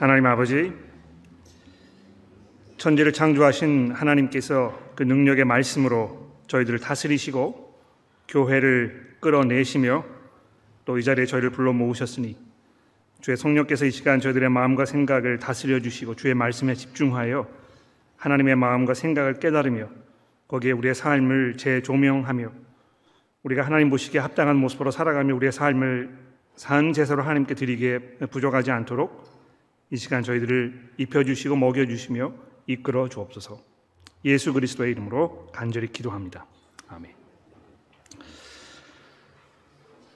하나님 아버지, 천지를 창조하신 하나님께서 그 능력의 말씀으로 저희들을 다스리시고 교회를 끌어내시며 또 이 자리에 저희를 불러 모으셨으니 주의 성령께서 이 시간 저희들의 마음과 생각을 다스려 주시고 주의 말씀에 집중하여 하나님의 마음과 생각을 깨달으며 거기에 우리의 삶을 재조명하며 우리가 하나님 보시기에 합당한 모습으로 살아가며 우리의 삶을 산 제사로 하나님께 드리기에 부족하지 않도록 이 시간 저희들을 입혀 주시고 먹여 주시며 이끌어 주옵소서. 예수 그리스도의 이름으로 간절히 기도합니다. 아멘.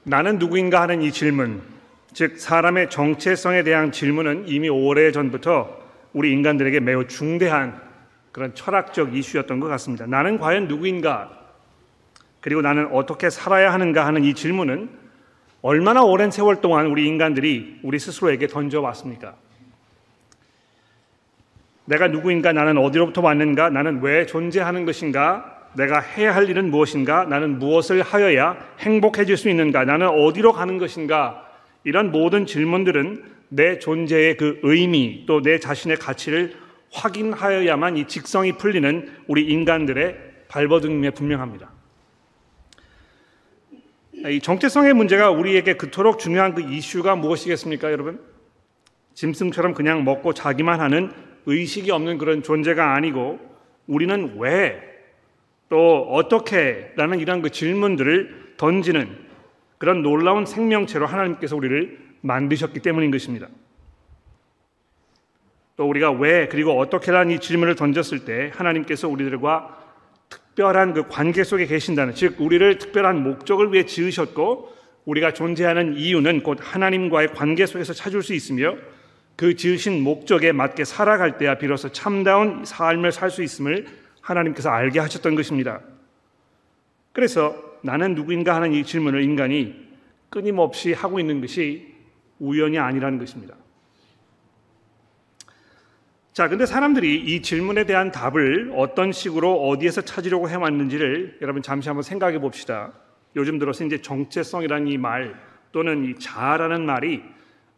나는 누구인가 하는 이 질문, 즉 사람의 정체성에 대한 질문은 이미 오래 전부터 우리 인간들에게 매우 중대한 그런 철학적 이슈였던 것 같습니다. 나는 과연 누구인가? 그리고 나는 어떻게 살아야 하는가 하는 이 질문은 얼마나 오랜 세월 동안 우리 인간들이 우리 스스로에게 던져왔습니까? 내가 누구인가? 나는 어디로부터 왔는가? 나는 왜 존재하는 것인가? 내가 해야 할 일은 무엇인가? 나는 무엇을 하여야 행복해질 수 있는가? 나는 어디로 가는 것인가? 이런 모든 질문들은 내 존재의 그 의미 또 내 자신의 가치를 확인하여야만 이 직성이 풀리는 우리 인간들의 발버둥에 분명합니다. 이 정체성의 문제가 우리에게 그토록 중요한 그 이슈가 무엇이겠습니까, 여러분? 짐승처럼 그냥 먹고 자기만 하는 의식이 없는 그런 존재가 아니고 우리는 왜 또 어떻게 라는 이런 그 질문들을 던지는 그런 놀라운 생명체로 하나님께서 우리를 만드셨기 때문인 것입니다. 또 우리가 왜 그리고 어떻게라는 이 질문을 던졌을 때 하나님께서 우리들과 특별한 그 관계 속에 계신다는 즉 우리를 특별한 목적을 위해 지으셨고 우리가 존재하는 이유는 곧 하나님과의 관계 속에서 찾을 수 있으며 그 지으신 목적에 맞게 살아갈 때야 비로소 참다운 삶을 살 수 있음을 하나님께서 알게 하셨던 것입니다. 그래서 나는 누구인가 하는 이 질문을 인간이 끊임없이 하고 있는 것이 우연이 아니라는 것입니다. 자, 근데 사람들이 이 질문에 대한 답을 어떤 식으로 어디에서 찾으려고 해왔는지를 여러분 잠시 한번 생각해 봅시다. 요즘 들어서 이제 정체성이라는 이 말 또는 이 자아라는 말이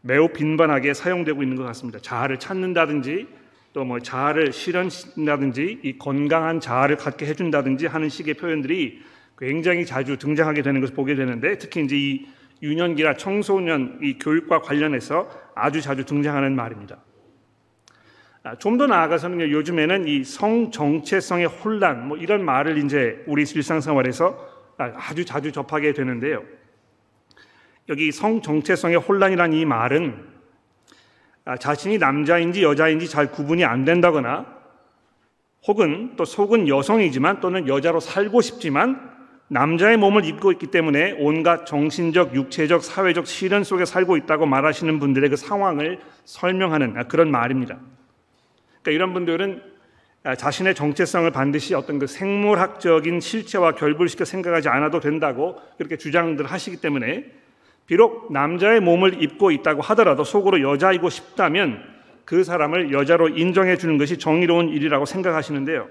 매우 빈번하게 사용되고 있는 것 같습니다. 자아를 찾는다든지 또 뭐 자아를 실현한다든지 이 건강한 자아를 갖게 해준다든지 하는 식의 표현들이 굉장히 자주 등장하게 되는 것을 보게 되는데 특히 이제 이 유년기나 청소년 이 교육과 관련해서 아주 자주 등장하는 말입니다. 아, 좀더 나아가서는 요즘에는 이 성 정체성의 혼란 뭐 이런 말을 이제 우리 일상생활에서 아주 자주 접하게 되는데요. 여기 성 정체성의 혼란이라는 이 말은 아, 자신이 남자인지 여자인지 잘 구분이 안 된다거나 혹은 또 속은 여성이지만 또는 여자로 살고 싶지만 남자의 몸을 입고 있기 때문에 온갖 정신적, 육체적, 사회적 시련 속에 살고 있다고 말하시는 분들의 그 상황을 설명하는 아, 그런 말입니다. 그러니까 이런 분들은 아, 자신의 정체성을 반드시 어떤 그 생물학적인 실체와 결부시켜 생각하지 않아도 된다고 그렇게 주장들 하시기 때문에 비록 남자의 몸을 입고 있다고 하더라도 속으로 여자이고 싶다면 그 사람을 여자로 인정해 주는 것이 정의로운 일이라고 생각하시는데요.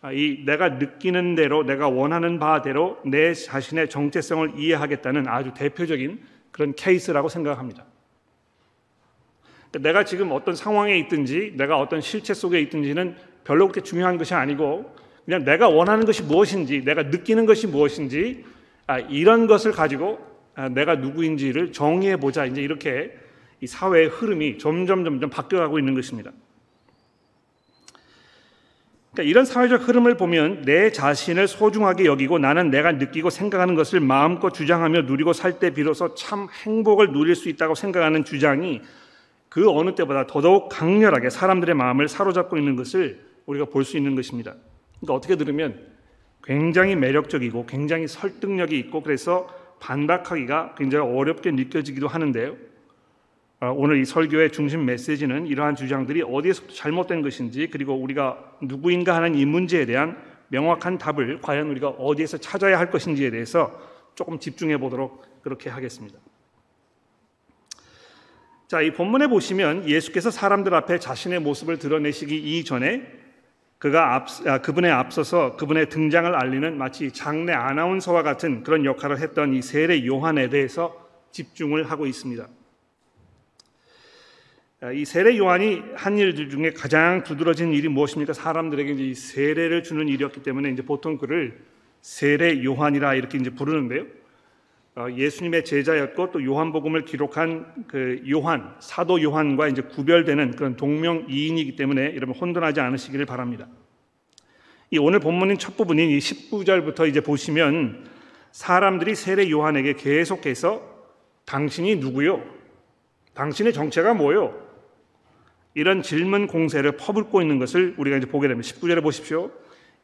아, 이 내가 느끼는 대로 내가 원하는 바대로 내 자신의 정체성을 이해하겠다는 아주 대표적인 그런 케이스라고 생각합니다. 그러니까 내가 지금 어떤 상황에 있든지 내가 어떤 실체 속에 있든지는 별로 그렇게 중요한 것이 아니고 그냥 내가 원하는 것이 무엇인지 내가 느끼는 것이 무엇인지 아, 이런 것을 가지고 아, 내가 누구인지를 정의해 보자. 이제 이렇게 이 사회의 흐름이 점점 점점 바뀌어가고 있는 것입니다. 그러니까 이런 사회적 흐름을 보면 내 자신을 소중하게 여기고 나는 내가 느끼고 생각하는 것을 마음껏 주장하며 누리고 살 때 비로소 참 행복을 누릴 수 있다고 생각하는 주장이 그 어느 때보다 더더욱 강렬하게 사람들의 마음을 사로잡고 있는 것을 우리가 볼 수 있는 것입니다. 그러니까 어떻게 들으면 굉장히 매력적이고 굉장히 설득력이 있고 그래서 반박하기가 굉장히 어렵게 느껴지기도 하는데요. 아, 오늘 이 설교의 중심 메시지는 이러한 주장들이 어디에서 잘못된 것인지 그리고 우리가 누구인가 하는 이 문제에 대한 명확한 답을 과연 우리가 어디에서 찾아야 할 것인지에 대해서 조금 집중해 보도록 그렇게 하겠습니다. 자, 이 본문에 보시면 예수께서 사람들 앞에 자신의 모습을 드러내시기 이전에 그가 앞, 아, 그분에 앞서서 그분의 등장을 알리는 마치 장례 아나운서와 같은 그런 역할을 했던 이 세례 요한에 대해서 집중을 하고 있습니다. 아, 이 세례 요한이 한 일들 중에 가장 두드러진 일이 무엇입니까? 사람들에게 이제 이 세례를 주는 일이었기 때문에 이제 보통 그를 세례 요한이라 이렇게 이제 부르는데요. 어, 예수님의 제자였고 또 요한복음을 기록한 그 요한 사도 요한과 이제 구별되는 그런 동명이인이기 때문에 여러분 혼돈하지 않으시기를 바랍니다. 이 오늘 본문인 첫 부분인 이 19절부터 이제 보시면 사람들이 세례 요한에게 계속해서 당신이 누구요? 당신의 정체가 뭐요? 이런 질문 공세를 퍼붓고 있는 것을 우리가 이제 보게 됩니다. 19절에 보십시오.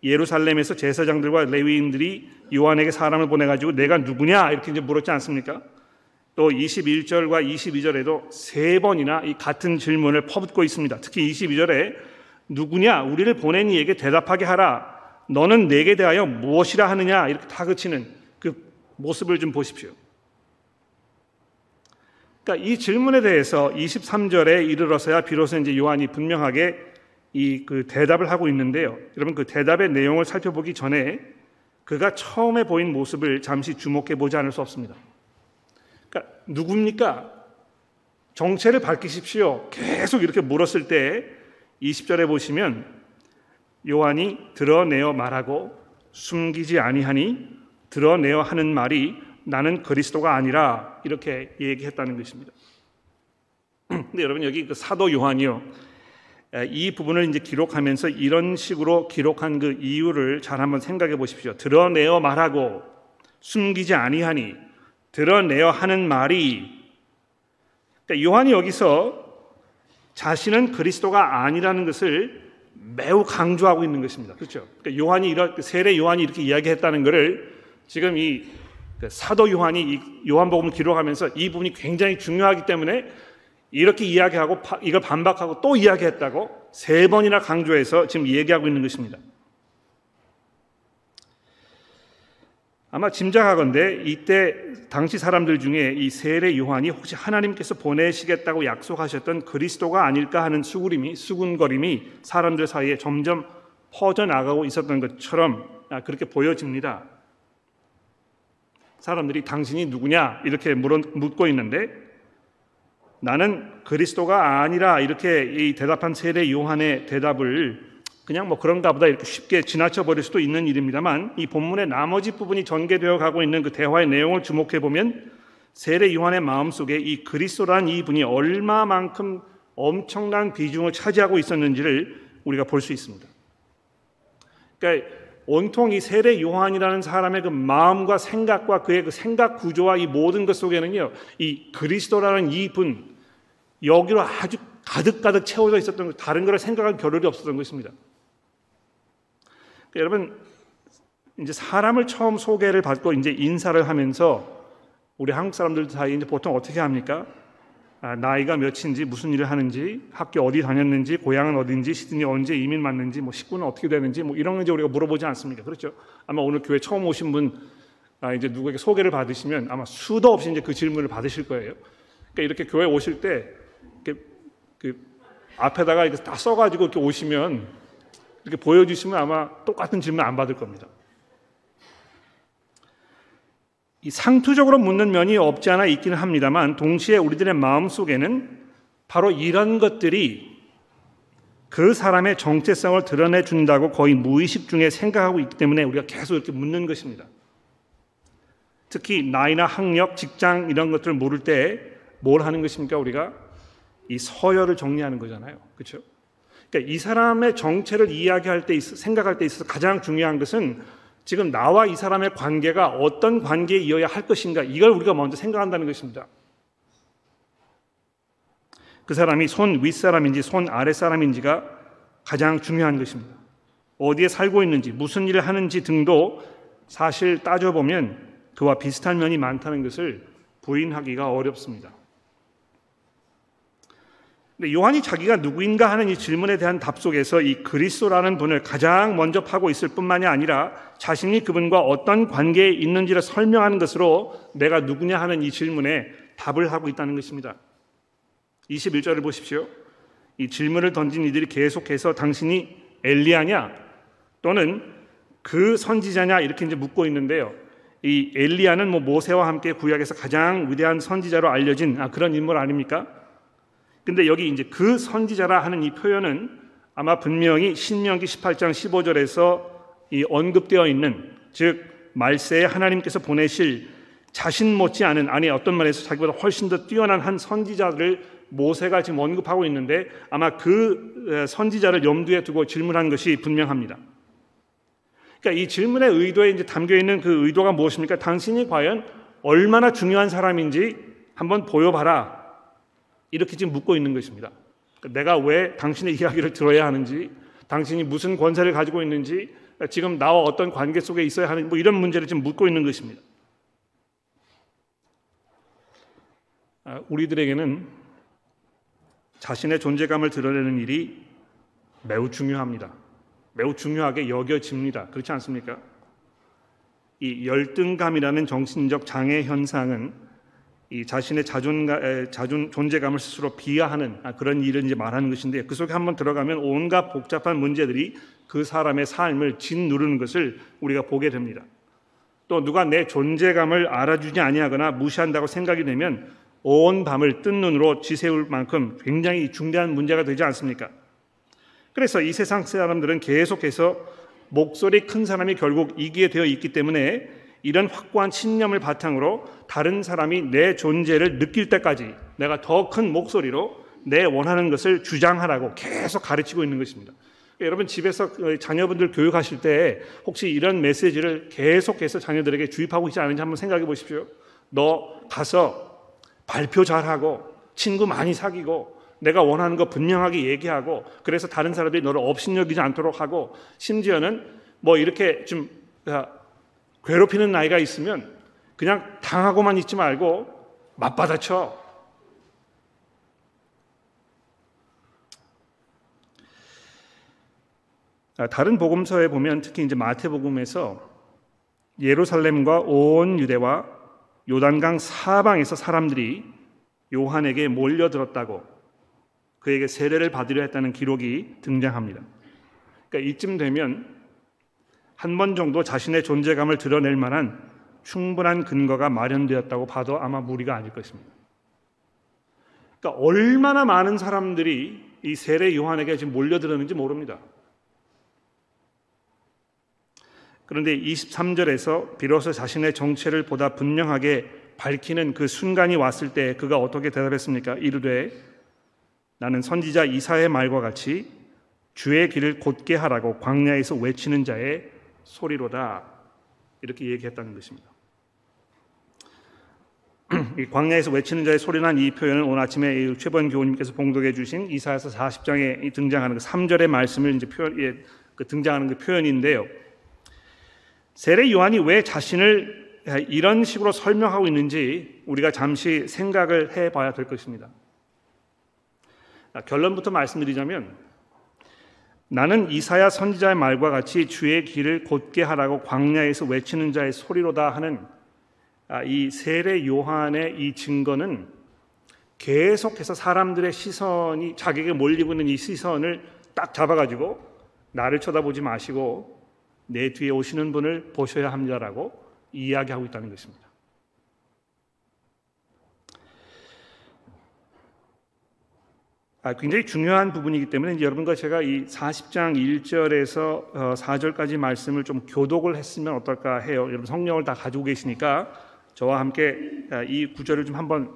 예루살렘에서 제사장들과 레위인들이 요한에게 사람을 보내 가지고 내가 누구냐 이렇게 이제 물었지 않습니까? 또 21절과 22절에도 세 번이나 이 같은 질문을 퍼붓고 있습니다. 특히 22절에 누구냐 우리를 보낸 이에게 대답하게 하라. 너는 내게 대하여 무엇이라 하느냐 이렇게 다그치는 그 모습을 좀 보십시오. 그러니까 이 질문에 대해서 23절에 이르러서야 비로소 이제 요한이 분명하게 이 그 대답을 하고 있는데요. 여러분 그 대답의 내용을 살펴보기 전에 그가 처음에 보인 모습을 잠시 주목해 보지 않을 수 없습니다. 그러니까 누굽니까? 정체를 밝히십시오. 계속 이렇게 물었을 때 20절에 보시면 요한이 드러내어 말하고 숨기지 아니하니 드러내어 하는 말이 나는 그리스도가 아니라 이렇게 얘기했다는 것입니다. 근데 여러분 여기 그 사도 요한이요. 이 부분을 이제 기록하면서 이런 식으로 기록한 그 이유를 잘 한번 생각해 보십시오. 드러내어 말하고 숨기지 아니하니 드러내어 하는 말이 그러니까 요한이 여기서 자신은 그리스도가 아니라는 것을 매우 강조하고 있는 것입니다. 그렇죠? 그러니까 요한이 이런 세례 요한이 이렇게 이야기했다는 것을 지금 이그 사도 요한이 이 요한복음을 기록하면서 이 부분이 굉장히 중요하기 때문에 이렇게 이야기하고 이걸 반박하고 또 이야기했다고 세 번이나 강조해서 지금 얘기하고 있는 것입니다. 아마 짐작하건대 이때 당시 사람들 중에 이 세례 요한이 혹시 하나님께서 보내시겠다고 약속하셨던 그리스도가 아닐까 하는 수구림이 수군거림이 사람들 사이에 점점 퍼져 나가고 있었던 것처럼 아, 그렇게 보여집니다. 사람들이 당신이 누구냐 이렇게 묻고 있는데 나는 그리스도가 아니라 이렇게 이 대답한 세례 요한의 대답을 그냥 뭐 그런가 보다 이렇게 쉽게 지나쳐 버릴 수도 있는 일입니다만 이 본문의 나머지 부분이 전개되어 가고 있는 그 대화의 내용을 주목해 보면 세례 요한의 마음속에 이 그리스도란 이 분이 얼마만큼 엄청난 비중을 차지하고 있었는지를 우리가 볼 수 있습니다. 그러니까 온통 이 세례 요한이라는 사람의 그 마음과 생각과 그의 그 생각 구조와 이 모든 것 속에는요, 이 그리스도라는 이 분, 여기로 아주 가득가득 채워져 있었던 다른 거를 생각할 겨를이 없었던 것입니다. 그러니까 여러분, 이제 사람을 처음 소개를 받고 이제 인사를 하면서 우리 한국 사람들 사이에 이제 보통 어떻게 합니까? 아, 나이가 몇인지 무슨 일을 하는지 학교 어디 다녔는지 고향은 어딘지 시드니 언제 이민 왔는지 뭐 식구는 어떻게 되는지 뭐 이런 거 이제 우리가 물어보지 않습니까? 그렇죠? 아마 오늘 교회 처음 오신 분 아, 이제 누구에게 소개를 받으시면 아마 수도 없이 이제 그 질문을 받으실 거예요. 그러니까 이렇게 교회 오실 때 이렇게 그 앞에다가 이렇게 다 써가지고 이렇게 오시면 이렇게 보여주시면 아마 똑같은 질문 안 받을 겁니다. 이 상투적으로 묻는 면이 없지 않아 있기는 합니다만 동시에 우리들의 마음 속에는 바로 이런 것들이 그 사람의 정체성을 드러내 준다고 거의 무의식 중에 생각하고 있기 때문에 우리가 계속 이렇게 묻는 것입니다. 특히 나이나 학력, 직장 이런 것들을 모를 때 뭘 하는 것입니까? 우리가 이 서열을 정리하는 거잖아요. 그렇죠? 그러니까 이 사람의 정체를 이야기할 때 생각할 때 있어서 가장 중요한 것은 지금 나와 이 사람의 관계가 어떤 관계에 이어야 할 것인가 이걸 우리가 먼저 생각한다는 것입니다. 그 사람이 손 윗사람인지 손 아랫사람인지가 가장 중요한 것입니다. 어디에 살고 있는지 무슨 일을 하는지 등도 사실 따져보면 그와 비슷한 면이 많다는 것을 부인하기가 어렵습니다. 근데 요한이 자기가 누구인가 하는 이 질문에 대한 답 속에서 이 그리스도라는 분을 가장 먼저 파고 있을 뿐만이 아니라 자신이 그분과 어떤 관계에 있는지를 설명하는 것으로 내가 누구냐 하는 이 질문에 답을 하고 있다는 것입니다. 21절을 보십시오. 이 질문을 던진 이들이 계속해서 당신이 엘리야냐 또는 그 선지자냐 이렇게 이제 묻고 있는데요. 이 엘리야는 뭐 모세와 함께 구약에서 가장 위대한 선지자로 알려진 아, 그런 인물 아닙니까? 근데 여기 이제 그 선지자라 하는 이 표현은 아마 분명히 신명기 18장 15절에서 이 언급되어 있는 즉 말세에 하나님께서 보내실 자신 못지 않은 아니 어떤 말에서 자기보다 훨씬 더 뛰어난 한 선지자를 모세가 지금 언급하고 있는데 아마 그 선지자를 염두에 두고 질문한 것이 분명합니다. 그러니까 이 질문의 의도에 이제 담겨 있는 그 의도가 무엇입니까? 당신이 과연 얼마나 중요한 사람인지 한번 보여봐라. 이렇게 지금 묻고 있는 것입니다. 그러니까 내가 왜 당신의 이야기를 들어야 하는지, 당신이 무슨 권세를 가지고 있는지, 지금 나와 어떤 관계 속에 있어야 하는지, 뭐 이런 문제를 지금 묻고 있는 것입니다. 아, 우리들에게는 자신의 존재감을 드러내는 일이 매우 중요합니다. 매우 중요하게 여겨집니다. 그렇지 않습니까? 이 열등감이라는 정신적 장애 현상은 이 자신의 자존감, 자존 존재감을 스스로 비하하는 아, 그런 일을 이제 말하는 것인데 그 속에 한번 들어가면 온갖 복잡한 문제들이 그 사람의 삶을 짓누르는 것을 우리가 보게 됩니다. 또 누가 내 존재감을 알아주지 아니하거나 무시한다고 생각이 되면 온 밤을 뜬 눈으로 지새울 만큼 굉장히 중대한 문제가 되지 않습니까? 그래서 이 세상 사람들은 계속해서 목소리 큰 사람이 결국 이기게 되어 있기 때문에 이런 확고한 신념을 바탕으로 다른 사람이 내 존재를 느낄 때까지 내가 더 큰 목소리로 내 원하는 것을 주장하라고 계속 가르치고 있는 것입니다. 여러분 집에서 그 자녀분들 교육하실 때 혹시 이런 메시지를 계속해서 자녀들에게 주입하고 있지 않은지 한번 생각해 보십시오. 너 가서 발표 잘하고 친구 많이 사귀고 내가 원하는 거 분명하게 얘기하고 그래서 다른 사람들이 너를 업신여기지 않도록 하고 심지어는 뭐 이렇게 좀 괴롭히는 나이가 있으면 그냥 당하고만 있지 말고 맞받아쳐. 아, 다른 복음서에 보면 특히 이제 마태복음에서 예루살렘과 온 유대와 요단강 사방에서 사람들이 요한에게 몰려들었다고 그에게 세례를 받으려 했다는 기록이 등장합니다. 그러니까 이쯤 되면 한 번 정도 자신의 존재감을 드러낼 만한 충분한 근거가 마련되었다고 봐도 아마 무리가 아닐 것입니다. 그러니까 얼마나 많은 사람들이 이 세례 요한에게 지금 몰려들었는지 모릅니다. 그런데 23절에서 비로소 자신의 정체를 보다 분명하게 밝히는 그 순간이 왔을 때 그가 어떻게 대답했습니까? 이르되 나는 선지자 이사의 말과 같이 주의 길을 곧게 하라고 광야에서 외치는 자의 소리로다. 이렇게 얘기했다는 것입니다. 이 광야에서 외치는 자의 소리란 이 표현은 오늘 아침에 최번 교우님께서 봉독해 주신 이사야서 40장에 등장하는 그 3절의 말씀을 이제 표현, 예, 그 등장하는 그 표현인데요. 세례 요한이 왜 자신을 이런 식으로 설명하고 있는지 우리가 잠시 생각을 해 봐야 될 것입니다. 결론부터 말씀드리자면 나는 이사야 선지자의 말과 같이 주의 길을 곧게 하라고 광야에서 외치는 자의 소리로다 하는 아, 이 세례 요한의 이 증거는 계속해서 사람들의 시선이 자기에게 몰리고 있는 이 시선을 딱 잡아가지고 나를 쳐다보지 마시고 내 뒤에 오시는 분을 보셔야 합니다라고 이야기하고 있다는 것입니다. 굉장히 중요한 부분이기 때문에 여러분과 제가 이 40장 1절에서 4절까지 어, 말씀을 좀 교독을 했으면 어떨까 해요. 여러분 성령을 다 가지고 계시니까 저와 함께 아, 이 구절을 좀 한번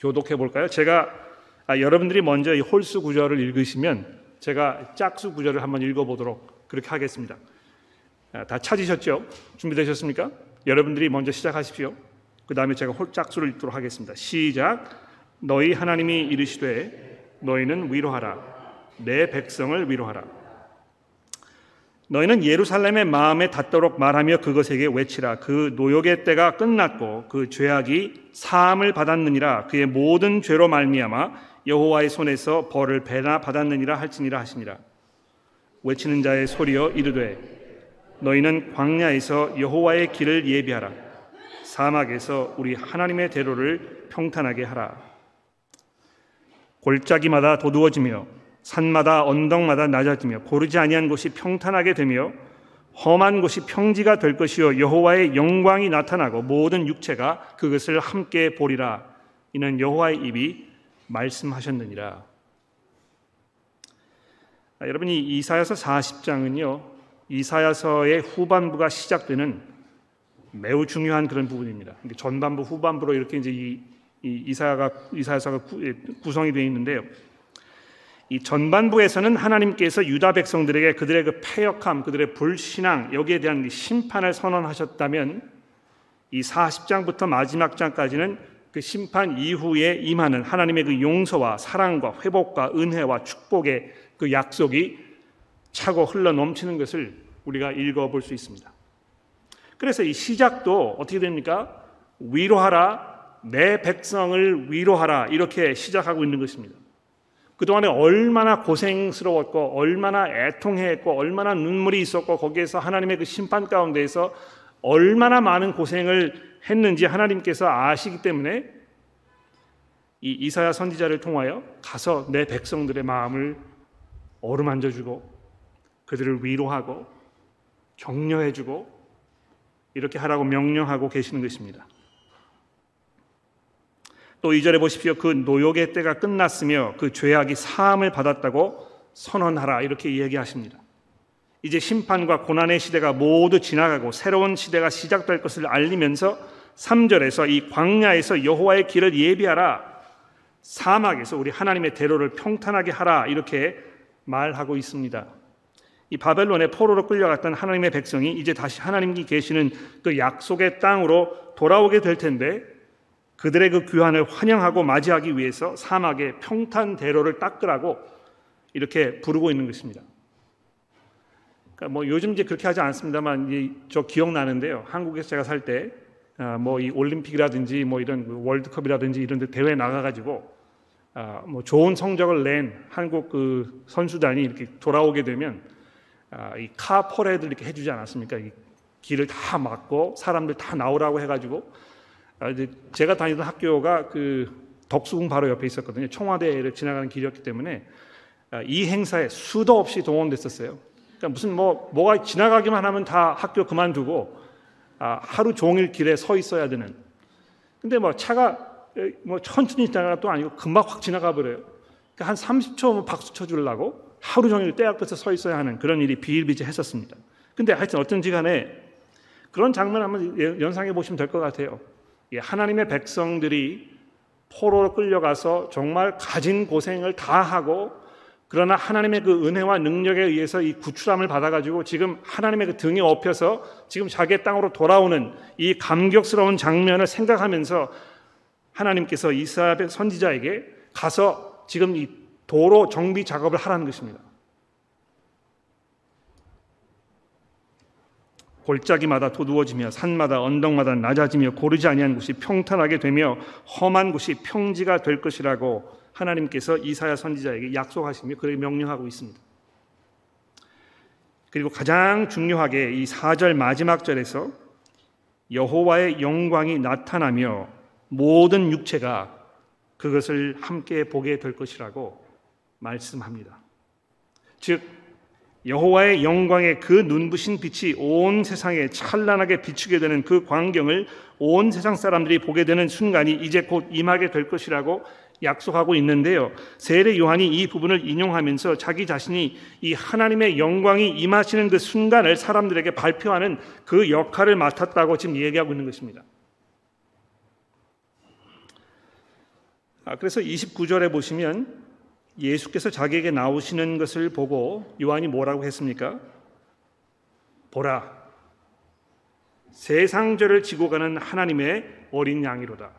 교독해 볼까요? 제가 아, 여러분들이 먼저 이 홀수 구절을 읽으시면 제가 짝수 구절을 한번 읽어 보도록 그렇게 하겠습니다. 아, 다 찾으셨죠? 준비되셨습니까? 여러분들이 먼저 시작하십시오. 그 다음에 제가 홀짝수를 읽도록 하겠습니다. 시작. 너희 하나님이 이르시되 너희는 위로하라. 내 백성을 위로하라. 너희는 예루살렘의 마음에 닿도록 말하며 그것에게 외치라. 그 노역의 때가 끝났고 그 죄악이 사함을 받았느니라. 그의 모든 죄로 말미암아 여호와의 손에서 벌을 배나 받았느니라 할지니라 하시니라. 외치는 자의 소리여 이르되 너희는 광야에서 여호와의 길을 예비하라. 사막에서 우리 하나님의 대로를 평탄하게 하라. 골짜기마다 도두어지며 산마다 언덕마다 낮아지며 고르지 아니한 곳이 평탄하게 되며 험한 곳이 평지가 될 것이요 여호와의 영광이 나타나고 모든 육체가 그것을 함께 보리라. 이는 여호와의 입이 말씀하셨느니라. 아, 여러분 이 이사야서 40장은요. 이사야서의 후반부가 시작되는 매우 중요한 그런 부분입니다. 전반부 후반부로 이렇게 이제 이, 이 이사야가 이사야서가 구성이 되어 있는데요. 이 전반부에서는 하나님께서 유다 백성들에게 그들의 그 패역함, 그들의 불신앙 여기에 대한 심판을 선언하셨다면 이 40장부터 마지막 장까지는 그 심판 이후에 임하는 하나님의 그 용서와 사랑과 회복과 은혜와 축복의 그 약속이 차고 흘러 넘치는 것을 우리가 읽어 볼 수 있습니다. 그래서 이 시작도 어떻게 됩니까? 위로하라, 내 백성을 위로하라 이렇게 시작하고 있는 것입니다. 그동안에 얼마나 고생스러웠고 얼마나 애통해했고 얼마나 눈물이 있었고 거기에서 하나님의 그 심판 가운데에서 얼마나 많은 고생을 했는지 하나님께서 아시기 때문에 이 이사야 선지자를 통하여 가서 내 백성들의 마음을 어루만져 주고 그들을 위로하고 격려해 주고 이렇게 하라고 명령하고 계시는 것입니다. 또 2절에 보십시오. 그 노역의 때가 끝났으며 그 죄악이 사함을 받았다고 선언하라 이렇게 이야기하십니다. 이제 심판과 고난의 시대가 모두 지나가고 새로운 시대가 시작될 것을 알리면서 3절에서 이 광야에서 여호와의 길을 예비하라 사막에서 우리 하나님의 대로를 평탄하게 하라 이렇게 말하고 있습니다. 이 바벨론의 포로로 끌려갔던 하나님의 백성이 이제 다시 하나님이 계시는 그 약속의 땅으로 돌아오게 될 텐데 그들의 그 귀환을 환영하고 맞이하기 위해서 사막에 평탄 대로를 닦으라고 이렇게 부르고 있는 것입니다. 그러니까 뭐 요즘 이제 그렇게 하지 않습니다만 저 기억나는데요. 한국에서 제가 살 때 뭐이 아, 올림픽이라든지 뭐 이런 그 월드컵이라든지 이런 데 대회 나가 가지고 아, 뭐 좋은 성적을 낸 한국 그 선수단이 이렇게 돌아오게 되면 아, 이카 퍼레이드 이렇게 해 주지 않았습니까? 이 길을 다 막고 사람들 다 나오라고 해 가지고 아, 제가 다니던 학교가 그 덕수궁 바로 옆에 있었거든요. 청와대를 지나가는 길이었기 때문에 아, 이 행사에 수도 없이 동원됐었어요. 그러니까 무슨 뭐 뭐가 지나가기만 하면 다 학교 그만두고 아, 하루 종일 길에 서 있어야 되는. 근데 뭐 차가 뭐 천천히 지나가 또 아니고 금방 확 지나가 버려요. 그러니까 한 30초 뭐 박수 쳐주려고 하루 종일 때 앞에서 서 있어야 하는 그런 일이 비일비재했었습니다. 근데 하여튼 어떤지 간에 그런 장면 한번 연상해 보시면 될 것 같아요. 하나님의 백성들이 포로로 끌려가서 정말 가진 고생을 다 하고 그러나 하나님의 그 은혜와 능력에 의해서 이 구출함을 받아가지고 지금 하나님의 그 등에 업혀서 지금 자기의 땅으로 돌아오는 이 감격스러운 장면을 생각하면서 하나님께서 이스라엘 선지자에게 가서 지금 이 도로 정비 작업을 하라는 것입니다. 골짜기마다 도두어지며 산마다 언덕마다 낮아지며 고르지 아니한 곳이 평탄하게 되며 험한 곳이 평지가 될 것이라고 하나님께서 이사야 선지자에게 약속하시며 그를 명령하고 있습니다. 그리고 가장 중요하게 이 4절 마지막 절에서 여호와의 영광이 나타나며 모든 육체가 그것을 함께 보게 될 것이라고 말씀합니다. 즉 여호와의 영광의 그 눈부신 빛이 온 세상에 찬란하게 비추게 되는 그 광경을 온 세상 사람들이 보게 되는 순간이 이제 곧 임하게 될 것이라고 약속하고 있는데요. 세례 요한이 이 부분을 인용하면서 자기 자신이 이 하나님의 영광이 임하시는 그 순간을 사람들에게 발표하는 그 역할을 맡았다고 지금 얘기하고 있는 것입니다. 아, 그래서 29절에 보시면 예수께서 자기에게 나오시는 것을 보고 요한이 뭐라고 했습니까? 보라, 세상 죄를 지고 가는 하나님의 어린 양이로다.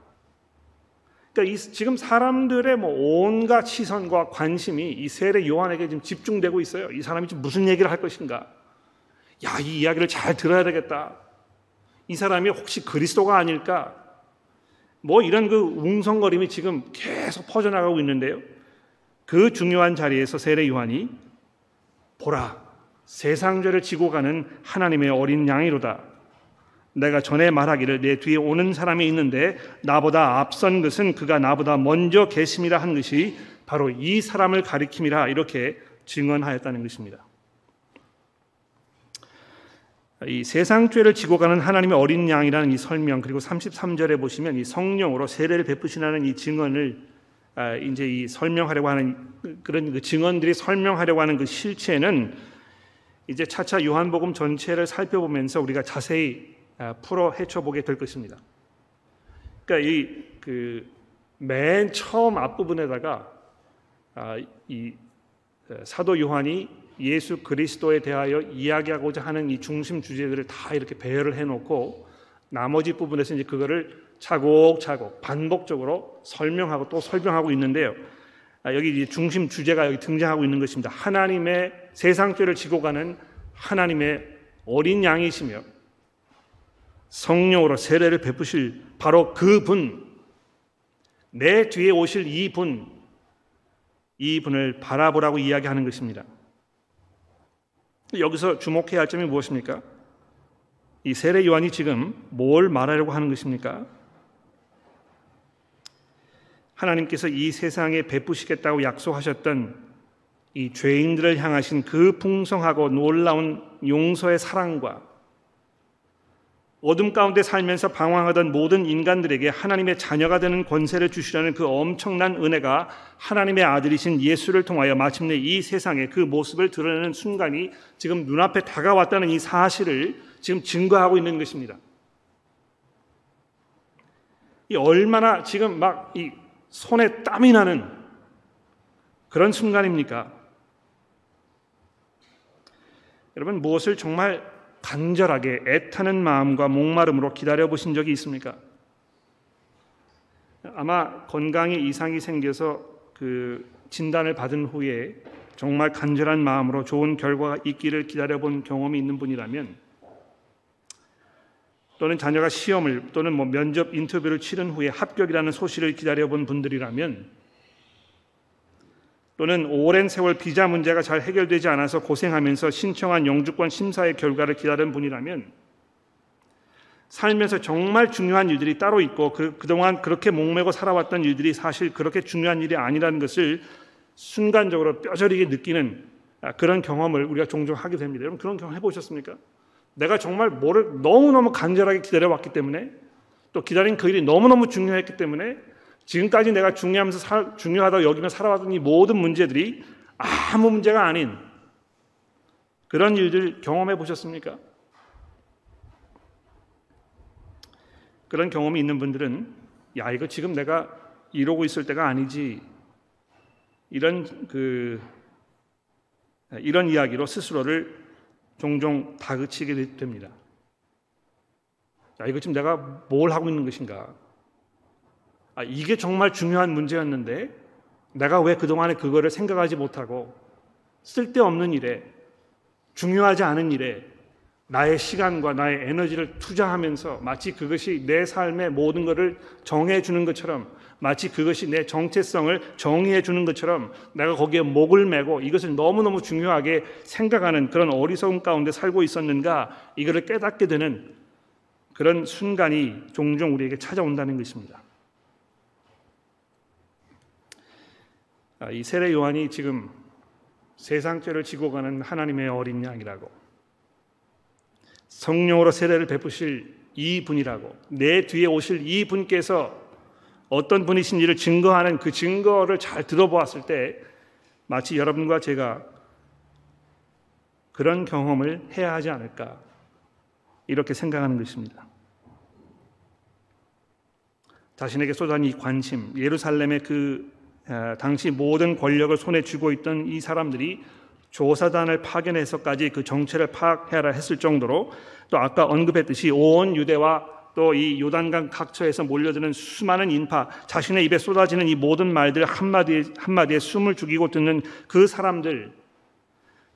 그러니까 이, 지금 사람들의 뭐 온갖 시선과 관심이 이 세례 요한에게 지금 집중되고 있어요. 이 사람이 지금 무슨 얘기를 할 것인가? 야, 이 이야기를 잘 들어야 되겠다. 이 사람이 혹시 그리스도가 아닐까? 뭐 이런 그 웅성거림이 지금 계속 퍼져나가고 있는데요. 그 중요한 자리에서 세례 요한이 보라 세상 죄를 지고 가는 하나님의 어린 양이로다. 내가 전에 말하기를 내 뒤에 오는 사람이 있는데 나보다 앞선 것은 그가 나보다 먼저 계심이라 한 것이 바로 이 사람을 가리킴이라 이렇게 증언하였다는 것입니다. 이 세상 죄를 지고 가는 하나님의 어린 양이라는 이 설명 그리고 33절에 보시면 이 성령으로 세례를 베푸시라는 이 증언을 아, 이제 이 설명하려고 하는 그런 그 증언들이 설명하려고 하는 그 실체는 이제 차차 요한복음 전체를 살펴보면서 우리가 자세히 아, 풀어 헤쳐보게 될 것입니다. 그러니까 이 그 맨 처음 앞부분에다가 아, 이 사도 요한이 예수 그리스도에 대하여 이야기하고자 하는 이 중심 주제들을 다 이렇게 배열을 해놓고 나머지 부분에서 이제 그거를 차곡차곡 반복적으로 설명하고 또 설명하고 있는데요. 아, 여기 중심 주제가 여기 등장하고 있는 것입니다. 하나님의 세상 죄를 지고 가는 하나님의 어린 양이시며 성령으로 세례를 베푸실 바로 그 분, 내 뒤에 오실 이 분, 이 분을 바라보라고 이야기하는 것입니다. 여기서 주목해야 할 점이 무엇입니까? 이 세례 요한이 지금 뭘 말하려고 하는 것입니까? 하나님께서 이 세상에 베푸시겠다고 약속하셨던 이 죄인들을 향하신 그 풍성하고 놀라운 용서의 사랑과 어둠 가운데 살면서 방황하던 모든 인간들에게 하나님의 자녀가 되는 권세를 주시려는 그 엄청난 은혜가 하나님의 아들이신 예수를 통하여 마침내 이 세상에 그 모습을 드러내는 순간이 지금 눈앞에 다가왔다는 이 사실을 지금 증거하고 있는 것입니다. 이 얼마나 지금 막 이 손에 땀이 나는 그런 순간입니까? 여러분 무엇을 정말 간절하게 애타는 마음과 목마름으로 기다려 보신 적이 있습니까? 아마 건강에 이상이 생겨서 그 진단을 받은 후에 정말 간절한 마음으로 좋은 결과가 있기를 기다려 본 경험이 있는 분이라면 또는 자녀가 시험을 또는 뭐 면접 인터뷰를 치른 후에 합격이라는 소식을 기다려 본 분들이라면 또는 오랜 세월 비자 문제가 잘 해결되지 않아서 고생하면서 신청한 영주권 심사의 결과를 기다린 분이라면 살면서 정말 중요한 일들이 따로 있고 그, 그동안 그렇게 목매고 살아왔던 일들이 사실 그렇게 중요한 일이 아니라는 것을 순간적으로 뼈저리게 느끼는 그런 경험을 우리가 종종 하게 됩니다. 여러분 그런 경험 해보셨습니까? 내가 정말 뭐를 너무너무 간절하게 기다려왔기 때문에 또 기다린 그 일이 너무너무 중요했기 때문에 지금까지 내가 중요하면서 살, 중요하다고 여기며 살아왔던 이 모든 문제들이 아무 문제가 아닌 그런 일들 경험해 보셨습니까? 그런 경험이 있는 분들은 야 이거 지금 내가 이러고 있을 때가 아니지 이런 그 이런 이야기로 스스로를 종종 다그치게 됩니다. 자 이거 지금 내가 뭘 하고 있는 것인가? 아, 이게 정말 중요한 문제였는데 내가 왜 그동안에 그거를 생각하지 못하고 쓸데없는 일에 중요하지 않은 일에 나의 시간과 나의 에너지를 투자하면서 마치 그것이 내 삶의 모든 것을 정해 주는 것처럼 마치 그것이 내 정체성을 정의해 주는 것처럼 내가 거기에 목을 메고 이것을 너무너무 중요하게 생각하는 그런 어리석음 가운데 살고 있었는가 이거를 깨닫게 되는 그런 순간이 종종 우리에게 찾아온다는 것입니다. 이 세례 요한이 지금 세상 죄를 지고 가는 하나님의 어린 양이라고 성령으로 세례를 베푸실 이 분이라고 내 뒤에 오실 이 분께서 어떤 분이신지를 증거하는 그 증거를 잘 들어보았을 때 마치 여러분과 제가 그런 경험을 해야 하지 않을까 이렇게 생각하는 것입니다. 자신에게 쏟아진 이 관심, 예루살렘의 그 당시 모든 권력을 손에 쥐고 있던 이 사람들이 조사단을 파견해서까지 그 정체를 파악해라 했을 정도로 또 아까 언급했듯이 온 유대와 또 이 요단강 각처에서 몰려드는 수많은 인파, 자신의 입에 쏟아지는 이 모든 말들 한마디에 한마디에 숨을 죽이고 듣는 그 사람들,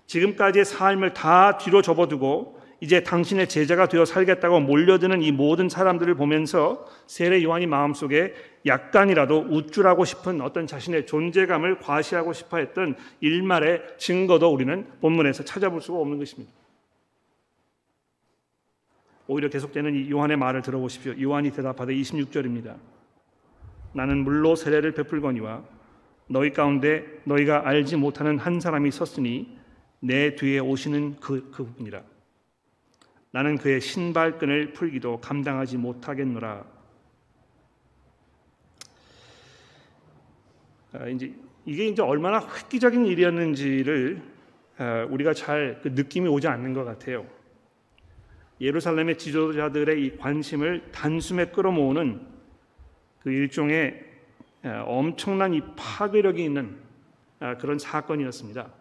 지금까지의 삶을 다 뒤로 접어두고 이제 당신의 제자가 되어 살겠다고 몰려드는 이 모든 사람들을 보면서 세례 요한이 마음속에 약간이라도 우쭐하고 싶은 어떤 자신의 존재감을 과시하고 싶어 했던 일말의 증거도 우리는 본문에서 찾아볼 수가 없는 것입니다. 오히려 계속되는 이 요한의 말을 들어보십시오. 요한이 대답하되 26절입니다. 나는 물로 세례를 베풀거니와 너희 가운데 너희가 알지 못하는 한 사람이 섰으니 내 뒤에 오시는 그 그분이라. 나는 그의 신발끈을 풀기도 감당하지 못하겠노라. 아, 이제 이게 이제 얼마나 획기적인 일이었는지를 아, 우리가 잘 그 느낌이 오지 않는 것 같아요. 예루살렘의 지도자들의 이 관심을 단숨에 끌어모으는 그 일종의 아, 엄청난 이 파괴력이 있는 그런 사건이었습니다.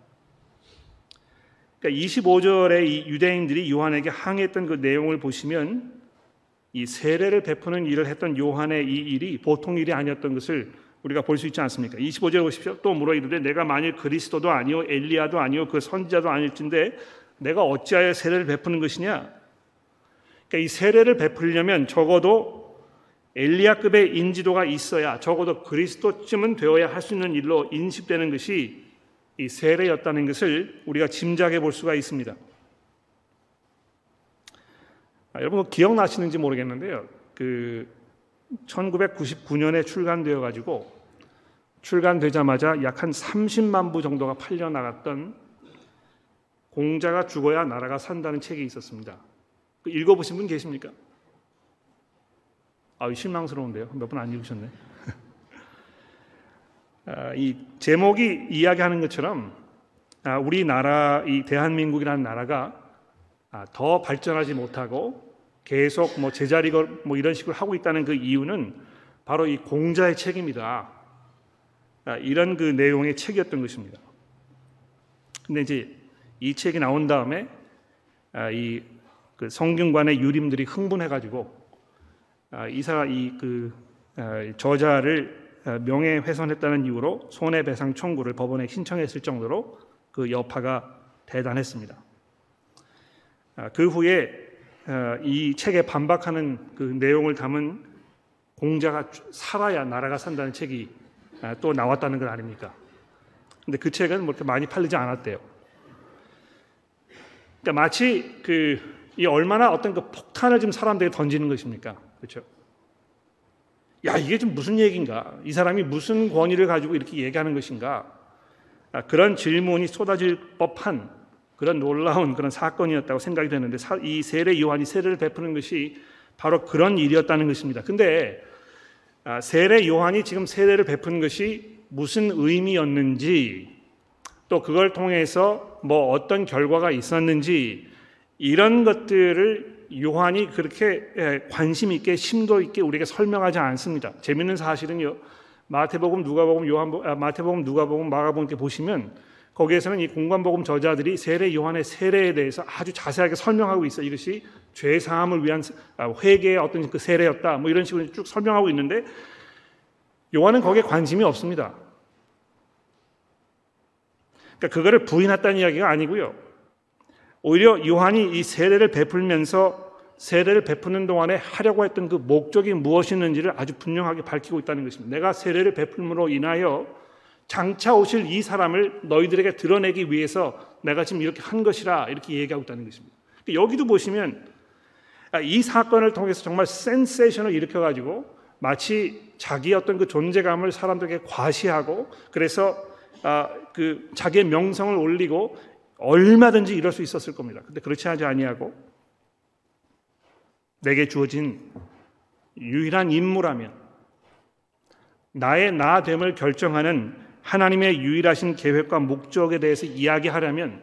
그러니까 25절에 이 유대인들이 요한에게 항의했던 그 내용을 보시면 이 세례를 베푸는 일을 했던 요한의 이 일이 보통 일이 아니었던 것을 우리가 볼 수 있지 않습니까? 25절 보십시오. 또 물어 이르되 내가 만일 그리스도도 아니요 엘리야도 아니요 그 선지자도 아닐진데 내가 어찌하여 세례를 베푸는 것이냐? 그러니까 이 세례를 베풀려면 적어도 엘리야급의 인지도가 있어야 적어도 그리스도쯤은 되어야 할 수 있는 일로 인식되는 것이 이 세례였다는 것을 우리가 짐작해 볼 수가 있습니다. 아, 여러분 기억나시는지 모르겠는데요. 그 1999년에 출간되어 가지고 출간되자마자 약 한 30만 부 정도가 팔려 나갔던 공자가 죽어야 나라가 산다는 책이 있었습니다. 그 읽어보신 분 계십니까? 아, 실망스러운데요. 몇 분 안 읽으셨네. 아, 이 제목이 이야기하는 것처럼 아, 우리나라 이 대한민국이라는 나라가 아, 더 발전하지 못하고 계속 뭐 제자리 뭐 이런 식으로 하고 있다는 그 이유는 바로 이 공자의 책입니다. 아, 이런 그 내용의 책이었던 것입니다. 근데 이제 이 책이 나온 다음에 아, 이그 성균관의 유림들이 흥분해가지고 이사 이 그 저자를 명예훼손했다는 이유로 손해배상 청구를 법원에 신청했을 정도로 그 여파가 대단했습니다. 그 후에 어, 이 책에 반박하는 그 내용을 담은 공자가 살아야 나라가 산다는 책이 아, 또 나왔다는 건 아닙니까? 근데 그 책은 뭐 이렇게 많이 팔리지 않았대요. 그러니까 마치 그 이 얼마나 어떤 그 폭탄을 지금 사람들에게 던지는 것입니까? 그렇죠? 야 이게 좀 무슨 얘기인가? 이 사람이 무슨 권위를 가지고 이렇게 얘기하는 것인가? 아, 그런 질문이 쏟아질 법한 그런 놀라운 그런 사건이었다고 생각이 되는데 이 세례 요한이 세례를 베푸는 것이 바로 그런 일이었다는 것입니다. 근데 아, 세례 요한이 지금 세례를 베푸는 것이 무슨 의미였는지 또 그걸 통해서 뭐 어떤 결과가 있었는지 이런 것들을 요한이 그렇게 예, 관심 있게 심도 있게 우리에게 설명하지 않습니다. 재밌는 사실은요. 마태복음, 누가복음, 요한 아, 마태복음, 누가복음, 마가복음 이렇게 보시면 거기에서는 이 공관복음 저자들이 세례 요한의 세례에 대해서 아주 자세하게 설명하고 있어. 이것이 죄 사함을 위한 아, 회개의 어떤 그 세례였다. 뭐 이런 식으로 쭉 설명하고 있는데 요한은 거기에 관심이 없습니다. 그러니까 그거를 부인했다는 이야기가 아니고요. 오히려 요한이 이 세례를 베풀면서 세례를 베푸는 동안에 하려고 했던 그 목적이 무엇이었는지를 아주 분명하게 밝히고 있다는 것입니다. 내가 세례를 베풀므로 인하여 장차 오실 이 사람을 너희들에게 드러내기 위해서 내가 지금 이렇게 한 것이라 이렇게 얘기하고 있다는 것입니다. 그러니까 여기도 보시면 아, 이 사건을 통해서 정말 센세이션을 일으켜가지고 마치 자기 어떤 그 존재감을 사람들에게 과시하고 그래서 아, 그 자기의 명성을 올리고 얼마든지 이럴 수 있었을 겁니다. 근데 그렇지 하지 아니하고 내게 주어진 유일한 임무라면 나의 나됨을 결정하는 하나님의 유일하신 계획과 목적에 대해서 이야기하려면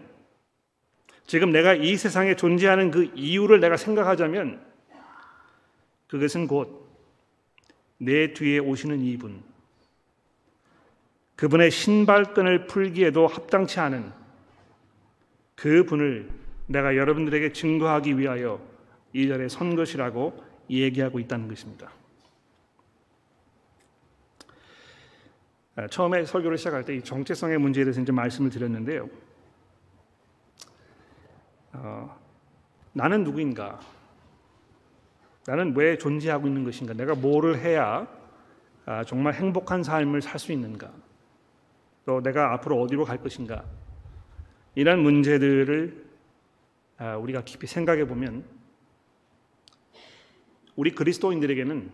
지금 내가 이 세상에 존재하는 그 이유를 내가 생각하자면 그것은 곧 내 뒤에 오시는 이분, 그분의 신발끈을 풀기에도 합당치 않은 그 분을 내가 여러분들에게 증거하기 위하여 이 자리에 선 것이라고 얘기하고 있다는 것입니다. 아, 처음에 설교를 시작할 때 이 정체성의 문제에 대해서 이제 말씀을 드렸는데요. 어, 나는 누구인가? 나는 왜 존재하고 있는 것인가? 내가 뭐를 해야 아, 정말 행복한 삶을 살 수 있는가? 또 내가 앞으로 어디로 갈 것인가? 이런 문제들을 아, 우리가 깊이 생각해 보면 우리 그리스도인들에게는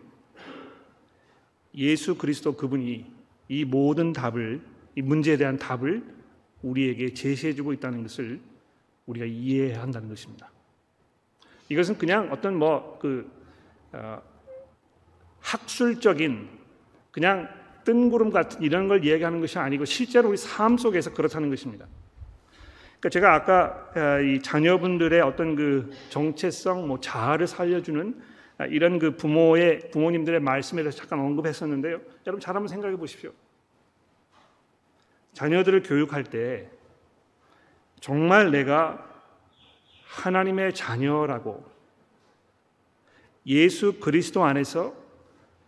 예수 그리스도 그분이 이 모든 답을 이 문제에 대한 답을 우리에게 제시해 주고 있다는 것을 우리가 이해해야 한다는 것입니다. 이것은 그냥 어떤 뭐그 어, 학술적인 그냥 뜬구름 같은 이런 걸 얘기하는 것이 아니고 실제로 우리 삶 속에서 그렇다는 것입니다. 그러니까 제가 아까 아, 이 자녀분들의 어떤 그 정체성, 뭐 자아를 살려주는 아, 이런 그 부모의 부모님들의 말씀에 대해서 잠깐 언급했었는데요. 여러분 잘 한번 생각해 보십시오. 자녀들을 교육할 때 정말 내가 하나님의 자녀라고 예수 그리스도 안에서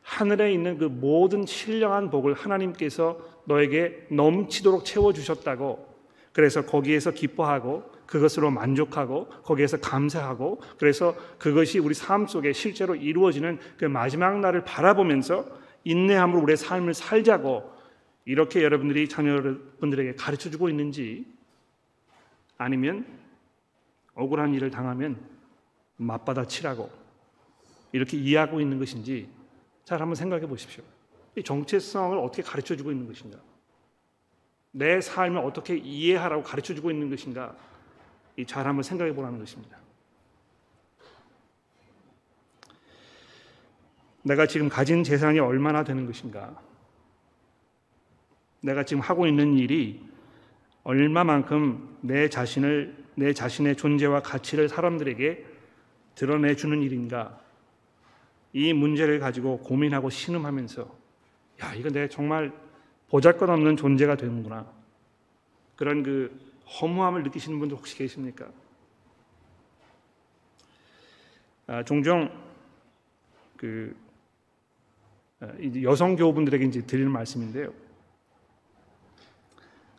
하늘에 있는 그 모든 신령한 복을 하나님께서 너에게 넘치도록 채워 주셨다고 그래서 거기에서 기뻐하고 그것으로 만족하고 거기에서 감사하고 그래서 그것이 우리 삶 속에 실제로 이루어지는 그 마지막 날을 바라보면서 인내함으로 우리의 삶을 살자고 이렇게 여러분들이 자녀분들에게 가르쳐 주고 있는지 아니면 억울한 일을 당하면 맞받아 치라고 이렇게 이해하고 있는 것인지 잘 한번 생각해 보십시오. 이 정체성을 어떻게 가르쳐 주고 있는 것인가? 내 삶을 어떻게 이해하라고 가르쳐 주고 있는 것인가? 잘 한번 생각해 보라는 것입니다. 내가 지금 가진 재산이 얼마나 되는 것인가? 내가 지금 하고 있는 일이 얼마만큼 내 자신을 내 자신의 존재와 가치를 사람들에게 드러내 주는 일인가? 이 문제를 가지고 고민하고 신음하면서 야, 이거 내가 정말 보잘것없는 존재가 되는구나. 그런 그 허무함을 느끼시는 분들 혹시 계십니까? 아, 종종 그 아, 여성 교우분들에게 이제 드리는 말씀인데요.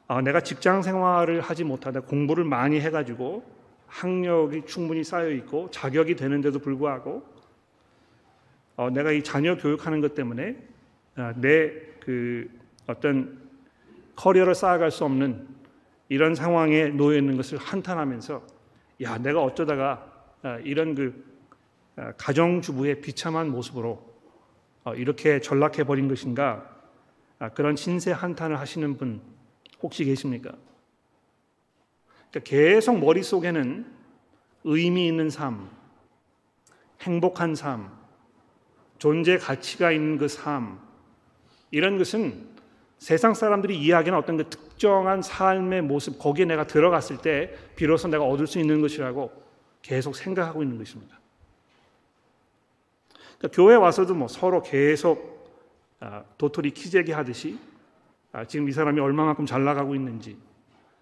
아, 내가 직장 생활을 하지 못하다 공부를 많이 해가지고 학력이 충분히 쌓여 있고 자격이 되는데도 불구하고 어, 내가 이 자녀 교육하는 것 때문에 아, 내그 어떤 커리어를 쌓아갈 수 없는 이런 상황에 놓여 있는 것을 한탄하면서 야 내가 어쩌다가 아, 이런 그 아, 가정주부의 비참한 모습으로 어, 이렇게 전락해 버린 것인가 그런 신세 한탄을 하시는 분 혹시 계십니까? 그러니까 계속 머릿속에는 의미 있는 삶, 행복한 삶, 존재 가치가 있는 그 삶, 이런 것은 세상 사람들이 이야기하는 어떤 그 특정한 삶의 모습, 거기에 내가 들어갔을 때 비로소 내가 얻을 수 있는 것이라고 계속 생각하고 있는 것입니다. 그러니까 교회 와서도 뭐 서로 계속 아, 도토리 키재기 하듯이 아, 지금 이 사람이 얼마만큼 잘 나가고 있는지,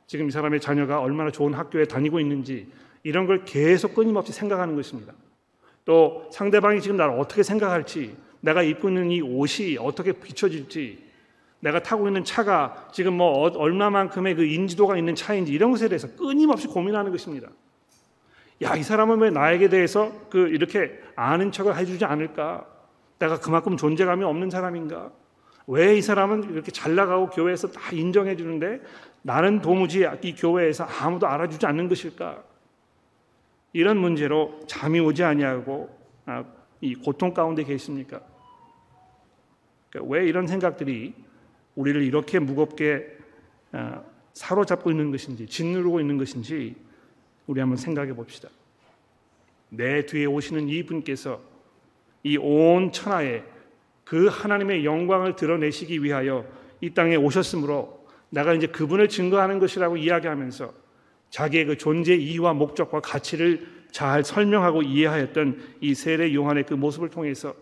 지금 이 사람의 자녀가 얼마나 좋은 학교에 다니고 있는지 이런 걸 계속 끊임없이 생각하는 것입니다. 또 상대방이 지금 나를 어떻게 생각할지, 내가 입고 있는 이 옷이 어떻게 비춰질지, 내가 타고 있는 차가 지금 뭐 어, 얼마만큼의 그 인지도가 있는 차인지 이런 것에 대해서 끊임없이 고민하는 것입니다. 야, 이 사람은 왜 나에게 대해서 그 이렇게 아는 척을 해주지 않을까? 내가 그만큼 존재감이 없는 사람인가? 왜 이 사람은 이렇게 잘 나가고 교회에서 다 인정해 주는데 나는 도무지 이 교회에서 아무도 알아주지 않는 것일까? 이런 문제로 잠이 오지 아니하고 아, 이 고통 가운데 계십니까? 그러니까 왜 이런 생각들이 우리를 이렇게 무겁게 아, 사로잡고 있는 것인지 짓누르고 있는 것인지 우리 한번 생각해 봅시다. 내 뒤에 오시는 이분께서 이 온 천하에 그 하나님의 영광을 드러내시기 위하여 이 땅에 오셨으므로 내가 이제 그분을 증거하는 것이라고 이야기하면서 자기의 그 존재 이유와 목적과 가치를 잘 설명하고 이해하였던 이 세례 요한의 그 모습을 통해서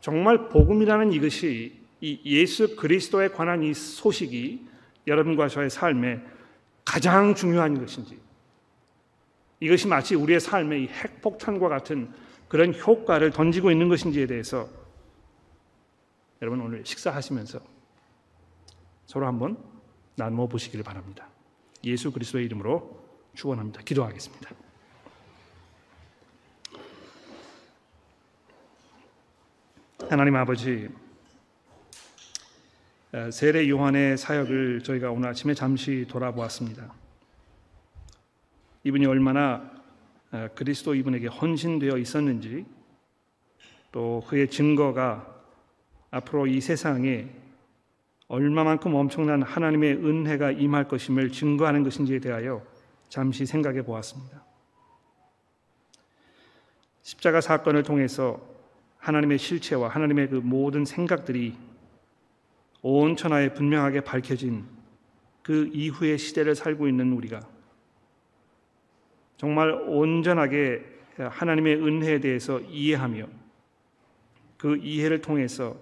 정말 복음이라는 이것이 이 예수 그리스도에 관한 이 소식이 여러분과 저의 삶에 가장 중요한 것인지 이것이 마치 우리의 삶에 이 핵폭탄과 같은 그런 효과를 던지고 있는 것인지에 대해서 여러분 오늘 식사하시면서 서로 한번 나누어 보시기를 바랍니다. 예수 그리스도의 이름으로 축원합니다. 기도하겠습니다. 하나님 아버지 세례 요한의 사역을 저희가 오늘 아침에 잠시 돌아보았습니다. 이분이 얼마나 그리스도 이분에게 헌신되어 있었는지 또 그의 증거가 앞으로 이 세상에 얼마만큼 엄청난 하나님의 은혜가 임할 것임을 증거하는 것인지에 대하여 잠시 생각해 보았습니다. 십자가 사건을 통해서 하나님의 실체와 하나님의 그 모든 생각들이 온 천하에 분명하게 밝혀진 그 이후의 시대를 살고 있는 우리가 정말 온전하게 하나님의 은혜에 대해서 이해하며 그 이해를 통해서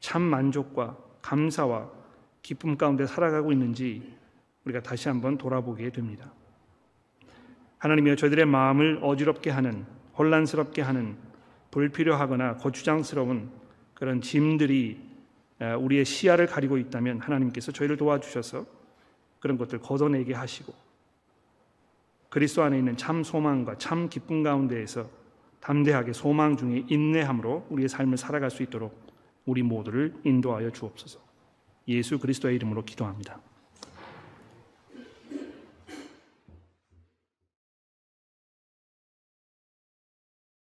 참 만족과 감사와 기쁨 가운데 살아가고 있는지 우리가 다시 한번 돌아보게 됩니다. 하나님이여 저희들의 마음을 어지럽게 하는 혼란스럽게 하는 불필요하거나 거추장스러운 그런 짐들이 우리의 시야를 가리고 있다면 하나님께서 저희를 도와주셔서 그런 것들 걷어내게 하시고 그리스도 안에 있는 참 소망과 참 기쁨 가운데에서 담대하게 소망 중에 인내함으로 우리의 삶을 살아갈 수 있도록 우리 모두를 인도하여 주옵소서. 예수 그리스도의 이름으로 기도합니다.